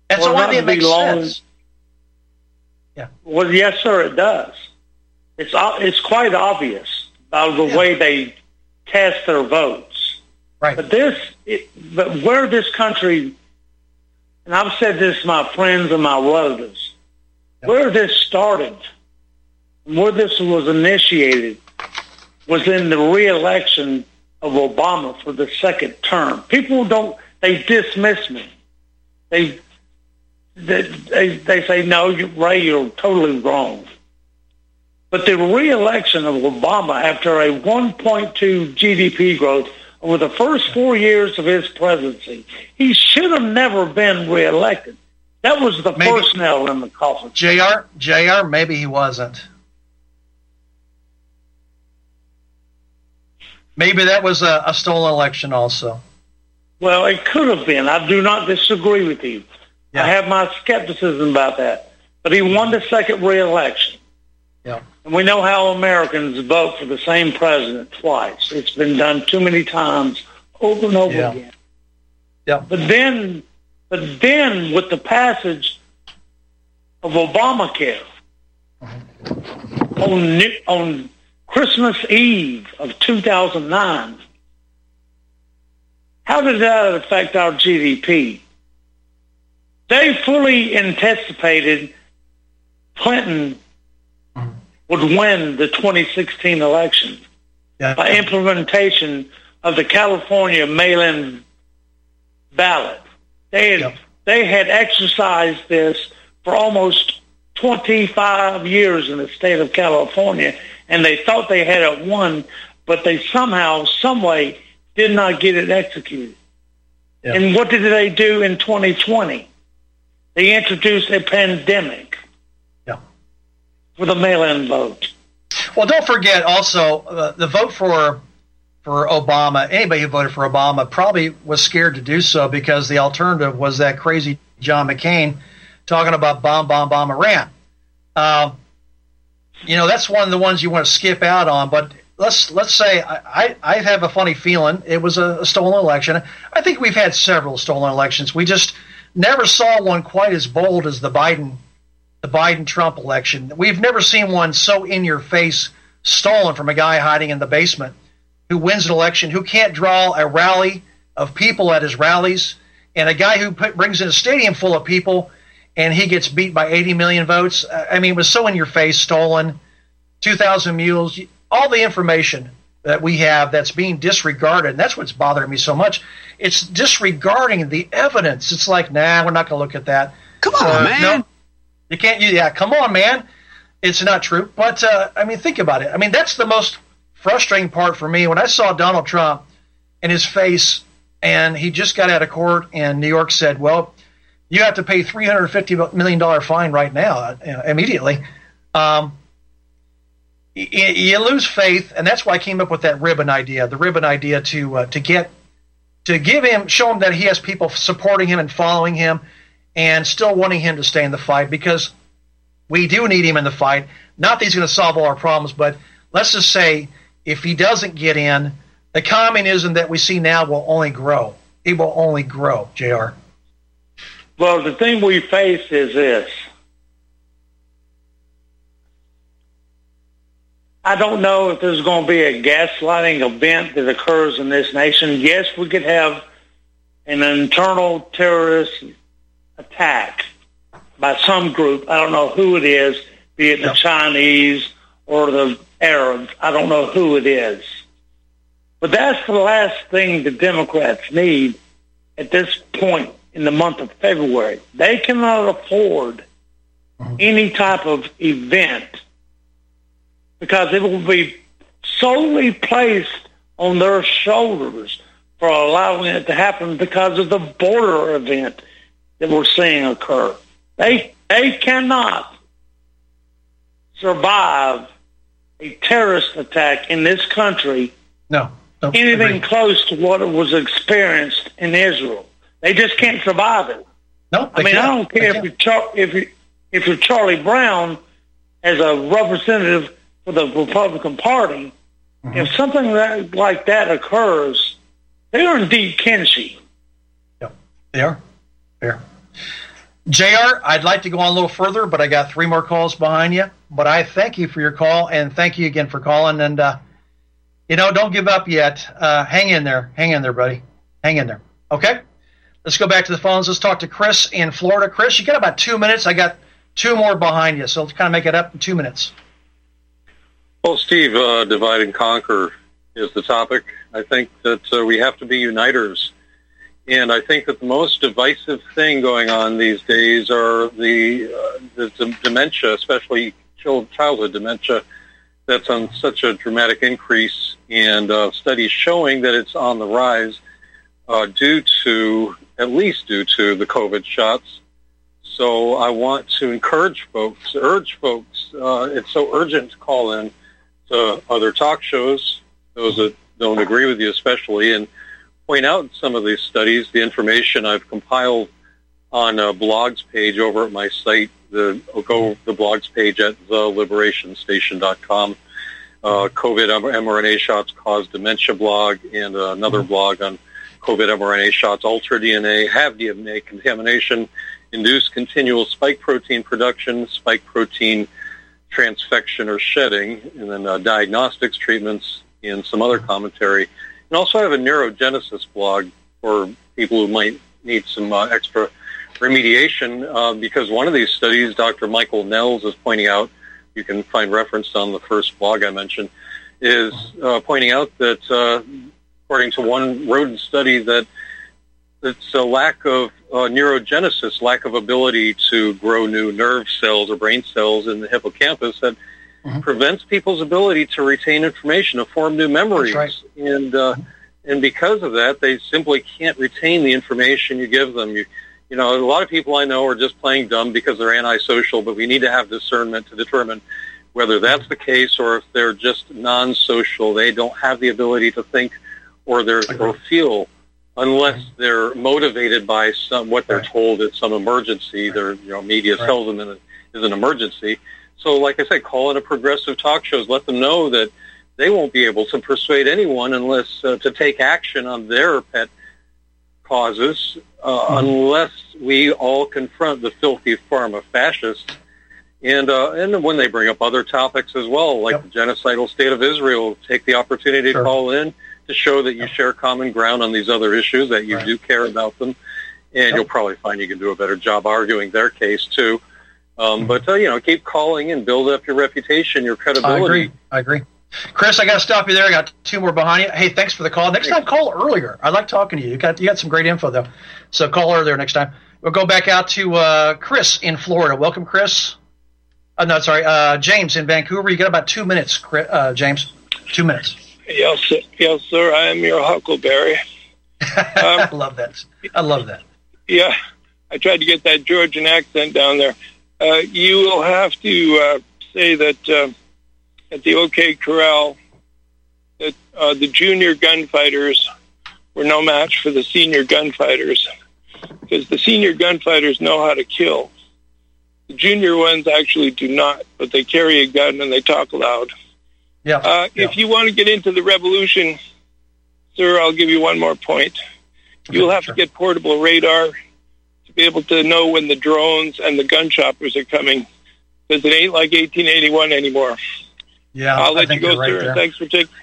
That's well, the only thing that makes long, sense. Yeah. Well, yes, sir, it does. It's it's quite obvious by the yeah. way they cast their votes. Right. But this, it, but where this country and I've said this to my friends and my relatives, where this started, where this was initiated, was in the reelection of Obama for the second term. People don't, they dismiss me. They, they, they, they say, no, you, Ray, you're totally wrong. But the reelection of Obama after a 1.2 GDP growth over the first four years of his presidency, he should have never been reelected. That was the Maybe- first nail in the coffin. Jr. Jr. Maybe he wasn't. Maybe that was a, a stolen election also. Well, it could have been. I do not disagree with you. I have my skepticism about that. But he won the second reelection. Yeah. And we know how Americans vote for the same president twice. It's been done too many times over and over Yeah. again. Yeah. But then, but then with the passage of Obamacare on Ni- on Christmas Eve of 2009, how did that affect our GDP? They fully anticipated Clinton would win the 2016 election by implementation of the California mail-in ballot. They had, they had exercised this for almost 25 years in the state of California, and they thought they had it won, but they somehow, someway, did not get it executed. And what did they do in 2020? They introduced a pandemic for a mail-in vote. Well, don't forget also uh, the vote for for Obama. Anybody who voted for Obama probably was scared to do so because the alternative was that crazy John McCain talking about bomb, bomb, bomb Iran. Uh, you know, that's one of the ones you want to skip out on. But let's let's say I, I, I have a funny feeling it was a, a stolen election. I think we've had several stolen elections. We just never saw one quite as bold as the Biden the Biden Trump election. We've never seen one so in your face stolen from a guy hiding in the basement who wins an election, who can't draw a rally of people at his rallies, and a guy who put, brings in a stadium full of people and he gets beat by 80 million votes. Uh, I mean, it was so in your face, stolen. 2,000 mules, all the information that we have that's being disregarded. And that's what's bothering me so much. It's disregarding the evidence. It's like, nah, we're not going to look at that. Come on, man. No, you can't. Yeah, come on, man. It's not true. But uh, I mean, think about it. I mean, that's the most frustrating part for me when I saw Donald Trump and his face, and he just got out of court, and New York said, "Well, you have to pay three hundred fifty million dollar fine right now, immediately." Um, y- y- you lose faith, and that's why I came up with that ribbon idea. The ribbon idea to uh, to get to give him, show him that he has people supporting him and following him, and still wanting him to stay in the fight because we do need him in the fight. Not that he's going to solve all our problems, but let's just say if he doesn't get in, the communism that we see now will only grow. It will only grow, Jr. Well, the thing we face is this. I don't know if there's going to be a gaslighting event that occurs in this nation. Yes, we could have an internal terrorist attack by some group. I don't know who it is, be it the Chinese or the Arabs. I don't know who it is. But that's the last thing the Democrats need at this point in the month of February. They cannot afford mm-hmm. any type of event because it will be solely placed on their shoulders for allowing it to happen because of the border event that we're seeing occur. They they cannot survive a terrorist attack in this country No. anything agree. close to what was experienced in Israel. They just can't survive it. No, I mean, I can't. don't care if you're Char- if you if you're Charlie Brown as a representative for the Republican Party. Mm-hmm. If something that, like that occurs, they are indeed kinship. They are. Fair. JR, I'd like to go on a little further, but I got three more calls behind you. But I thank you for your call and thank you again for calling. And, uh, you know, don't give up yet. Uh, hang in there. Hang in there, buddy. Hang in there. Okay? Let's go back to the phones. Let's talk to Chris in Florida. Chris, you got about two minutes. I got two more behind you, so let's kind of make it up in two minutes. Well, Steve, uh, divide and conquer is the topic. I think that uh, we have to be uniters. And I think that the most divisive thing going on these days are the, uh, the dementia, especially childhood dementia, that's on such a dramatic increase, and uh, studies showing that it's on the rise uh, due to, at least due to the COVID shots. So I want to encourage folks, urge folks, uh, it's so urgent to call in to other talk shows, those that don't agree with you especially, and point out in some of these studies, the information I've compiled on a blogs page over at my site. The I'll go the blogs page at theliberationstation.com. Uh, COVID mRNA shots cause dementia blog and uh, another blog on COVID mRNA shots alter DNA, have DNA contamination, induce continual spike protein production, spike protein transfection or shedding, and then uh, diagnostics, treatments, and some other commentary. And also I have a neurogenesis blog for people who might need some uh, extra remediation uh, because one of these studies, Dr. Michael Nehls is pointing out, you can find reference on the first blog I mentioned, is uh, pointing out that uh, according to one rodent study that it's a lack of uh, neurogenesis, lack of ability to grow new nerve cells or brain cells in the hippocampus that mm-hmm. prevents people's ability to retain information, to form new memories. Right. And uh, and because of that, they simply can't retain the information you give them. You you know, a lot of people I know are just playing dumb because they're antisocial, but we need to have discernment to determine whether that's the case or if they're just non-social. They don't have the ability to think or they or feel unless they're motivated by some what they're told is some emergency. Their you know media tells them it is an emergency. So, like I said, call in a progressive talk shows. Let them know that they won't be able to persuade anyone unless uh, to take action on their pet causes uh, mm-hmm. unless we all confront the filthy pharma fascists. And uh, and when they bring up other topics as well, like yep. the genocidal state of Israel, take the opportunity sure. to call in to show that you yep. share common ground on these other issues, that you right. do care about them, and yep. you'll probably find you can do a better job arguing their case too. Um. But uh, you know, keep calling and build up your reputation, your credibility. I agree. I agree. Chris, I got to stop you there. I got two more behind you. Hey, thanks for the call. Next time, call earlier. I like talking to you. You got you got some great info though, so call earlier next time. We'll go back out to uh, Chris in Florida. Welcome, Chris. Uh, no, sorry, uh, James in Vancouver. You got about two minutes, Chris, uh, James. Two minutes. Yes, sir. yes, sir. I am your Huckleberry. Um, I love that. I love that. Yeah, I tried to get that Georgian accent down there. Uh, you will have to uh, say that uh, at the OK Corral that uh, the junior gunfighters were no match for the senior gunfighters because the senior gunfighters know how to kill. The junior ones actually do not, but they carry a gun and they talk loud. Yeah. Uh, yeah. If you want to get into the revolution, sir, I'll give you one more point. You'll have sure. to get portable radar to be able to know when the drones and the gun choppers are coming because it ain't like 1881 anymore. Yeah, I'll let you think go, right sir. there. Thanks for taking.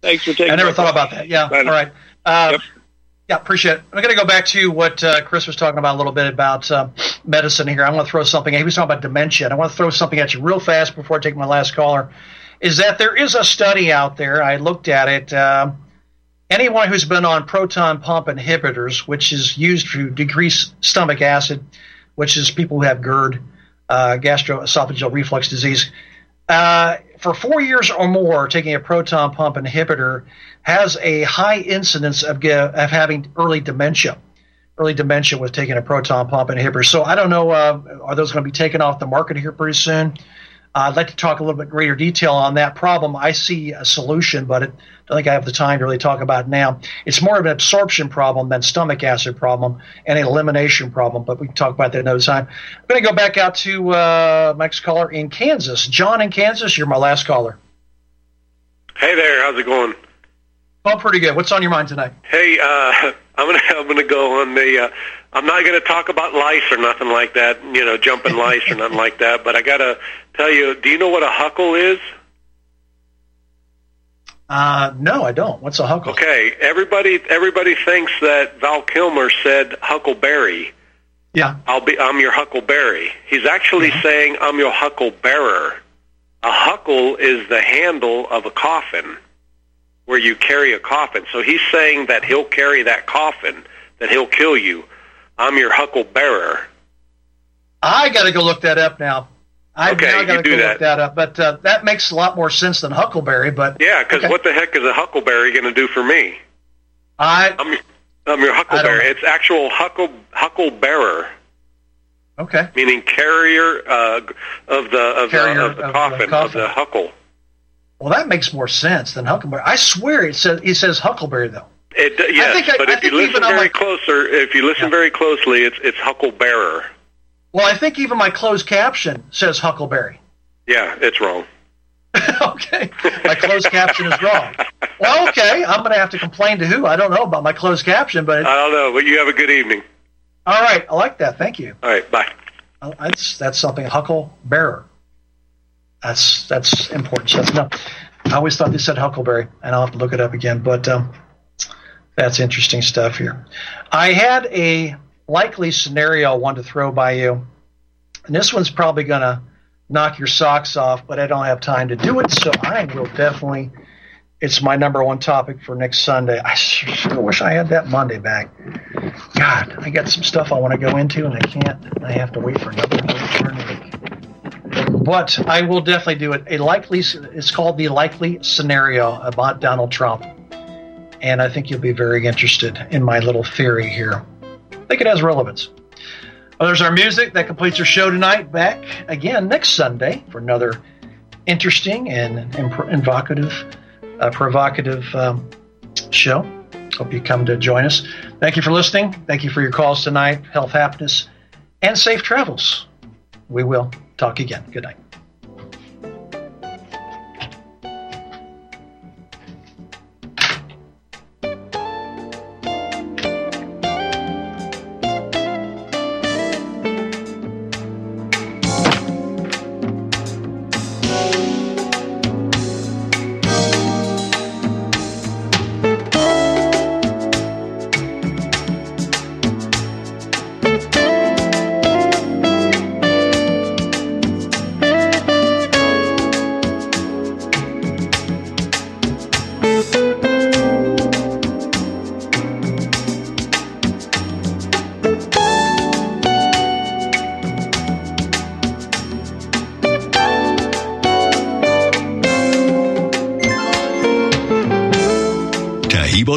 Thanks for taking. I never thought about that. Yeah. All right. Uh, Yep. Yeah, appreciate it. I'm going to go back to what uh, Chris was talking about a little bit about uh, medicine here. I want to throw something. He was talking about dementia. And I want to throw something at you real fast before I take my last caller. Is that there is a study out there? I looked at it. Um anyone who's been on proton pump inhibitors, which is used to decrease stomach acid, which is people who have GERD, uh, gastroesophageal reflux disease, uh, for four years or more, taking a proton pump inhibitor has a high incidence of, of having early dementia. Early dementia with taking a proton pump inhibitor. So I don't know, uh, are those going to be taken off the market here pretty soon? Uh, I'd like to talk a little bit greater detail on that problem. I see a solution, but it, I don't think I have the time to really talk about it now. It's more of an absorption problem than stomach acid problem and an elimination problem, but we can talk about that another time. I'm going to go back out to uh, next caller in Kansas. John in Kansas, you're my last caller. Hey there, how's it going? Oh, pretty good. What's on your mind tonight? Hey, uh, I'm gonna I'm gonna go on the. Uh, I'm not gonna talk about lice or nothing like that. You know, jumping lice or nothing like that. But I gotta tell you, do you know what a huckle is? Uh, no, I don't. What's a huckle? Okay, everybody everybody thinks that Val Kilmer said Huckleberry. Yeah. I'll be I'm your Huckleberry. He's actually saying I'm your Hucklebearer. A huckle is the handle of a coffin where you carry a coffin. So he's saying that he'll carry that coffin, that he'll kill you. I'm your Hucklebearer. I got to go look that up now. I Okay, now you got to do go that. look that up. But uh, that makes a lot more sense than Huckleberry. But Yeah, because what the heck is a Huckleberry going to do for me? I I'm your, I'm your Huckleberry. It's actual Huckle Hucklebearer, okay. meaning carrier uh, of the of Carrier the, of the of the coffin of the huckle. Well, that makes more sense than Huckleberry. I swear it says he says Huckleberry though. It, yes, think I- but I if you listen very my- closer, if you listen very closely, it's it's Hucklebearer. Well, I think even my closed caption says Huckleberry. Yeah, it's wrong. okay, my closed caption is wrong. Well, okay, I'm going to have to complain to who? I don't know about my closed caption, but I don't know, but you have a good evening. all right, I like that. Thank you. All right, bye. Uh, That's that's something Hucklebearer. That's that's important. So that's no. I always thought they said Huckleberry, and I'll have to look it up again. But um, that's interesting stuff here. I had a likely scenario I wanted to throw by you, and this one's probably going to knock your socks off, but I don't have time to do it, so I will definitely. It's my number one topic for next Sunday. I sure wish I had that Monday back. God, I got some stuff I want to go into, and I can't. I have to wait for another week. But I will definitely do it. A likely, it's called the likely scenario about Donald Trump, and I think you'll be very interested in my little theory here. I think it has relevance. Well, there's our music that completes our show tonight. Back again next Sunday for another interesting and invocative, uh, provocative um, show. Hope you come to join us. Thank you for listening. Thank you for your calls tonight. Health, happiness, and safe travels. We will talk again. Good night.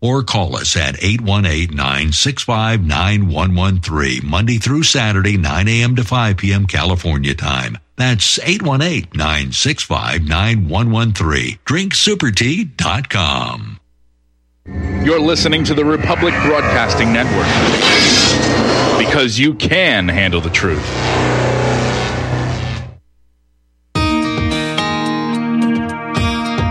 or call us at 818-965-9113 Monday through Saturday 9 a.m. to 5 p.m. California time. That's 818-965-9113 drinksupertea.com. You're listening to the Republic Broadcasting Network because you can handle the truth.